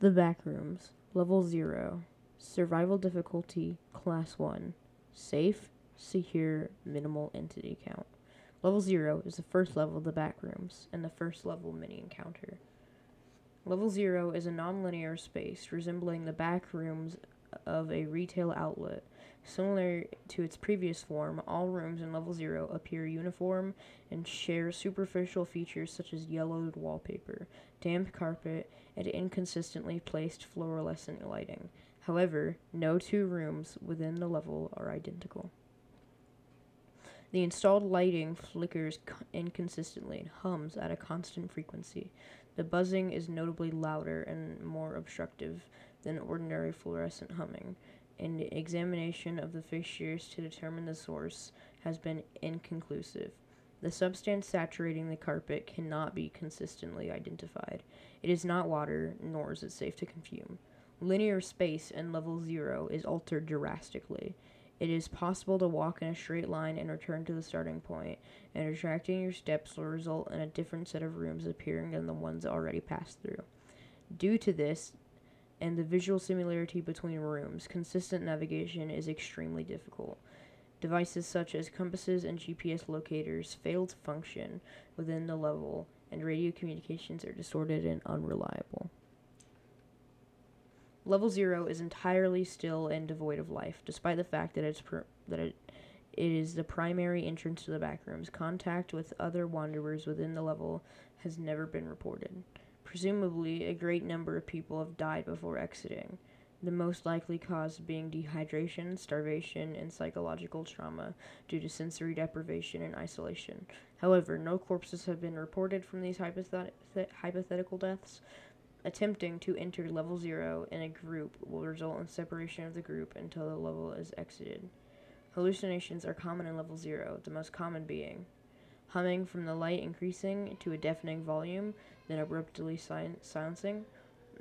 The Backrooms, Level 0. Survival difficulty, Class 1. Safe, secure, minimal entity count. Level 0 is the first level of the Backrooms, and the first level mini encounter. Level 0 is a nonlinear space resembling the backrooms of a retail outlet. Similar to its previous form, all rooms in Level 0 appear uniform and share superficial features such as yellowed wallpaper, damp carpet, and inconsistently placed fluorescent lighting. However, no two rooms within the level are identical. The installed lighting flickers inconsistently and hums at a constant frequency. The buzzing is notably louder and more obstructive than ordinary fluorescent humming, and examination of the fixtures to determine the source has been inconclusive. The substance saturating the carpet cannot be consistently identified. It is not water, nor is it safe to consume. Linear space in level zero is altered drastically. It is possible to walk in a straight line and return to the starting point, and retracting your steps will result in a different set of rooms appearing than the ones already passed through. Due to this, and the visual similarity between rooms, consistent navigation is extremely difficult. Devices such as compasses and GPS locators fail to function within the level, and radio communications are distorted and unreliable. Level 0 is entirely still and devoid of life, despite the fact that, it's pr- that it, it is the primary entrance to the backrooms. Contact with other wanderers within the level has never been reported. Presumably, a great number of people have died before exiting the most likely cause being dehydration, starvation, and psychological trauma due to sensory deprivation and isolation. However, no corpses have been reported from these hypothet- hypothetical deaths. Attempting to enter level zero in a group will result in separation of the group until the level is exited. Hallucinations are common in level zero, the most common being humming from the light increasing to a deafening volume, then abruptly silencing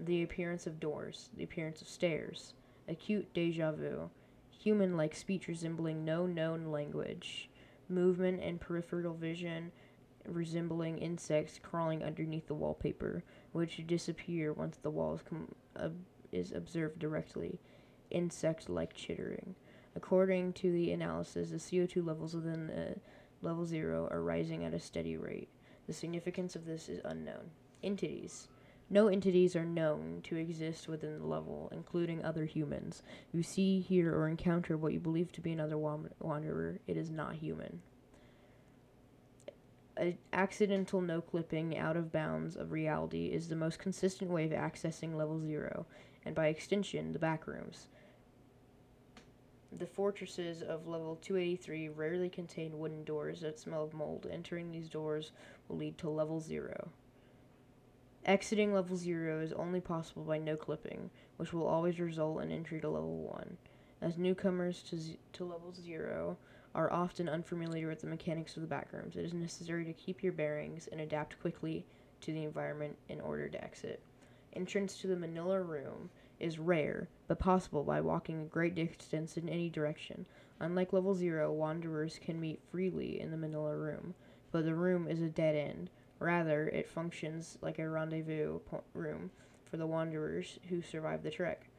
the appearance of doors, the appearance of stairs, acute deja vu, human like speech resembling no known language, movement and peripheral vision resembling insects crawling underneath the wallpaper, which disappear once the wall is, com- is observed directly, insect like chittering. According to the analysis, the CO2 levels within the level zero are rising at a steady rate. The significance of this is unknown. Entities. No entities are known to exist within the level, including other humans. You see, hear, or encounter what you believe to be another wanderer, it is not human. An accidental no clipping out of bounds of reality is the most consistent way of accessing level zero, and by extension, the backrooms. The fortresses of level 283 rarely contain wooden doors that smell of mold. Entering these doors will lead to level zero. Exiting level 0 is only possible by no clipping, which will always result in entry to level 1. As newcomers to, z- to level 0 are often unfamiliar with the mechanics of the backrooms, it is necessary to keep your bearings and adapt quickly to the environment in order to exit. Entrance to the Manila room is rare, but possible by walking a great distance in any direction. Unlike level 0, wanderers can meet freely in the Manila room, but the room is a dead end Rather, it functions like a rendezvous room for the wanderers who survive the trek.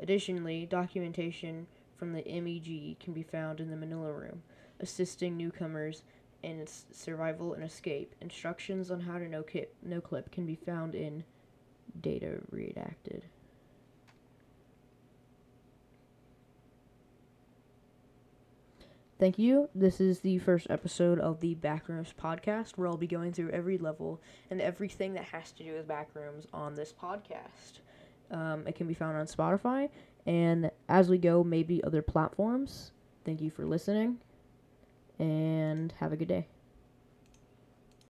Additionally, documentation from the MEG can be found in the Manila room, assisting newcomers in its survival and escape. Instructions on how to no, kip, no clip can be found in Data Redacted. Thank you. This is the first episode of the Backrooms podcast, where I'll be going through every level and everything that has to do with Backrooms on this podcast. Um, it can be found on Spotify, and as we go, maybe other platforms. Thank you for listening, and have a good day.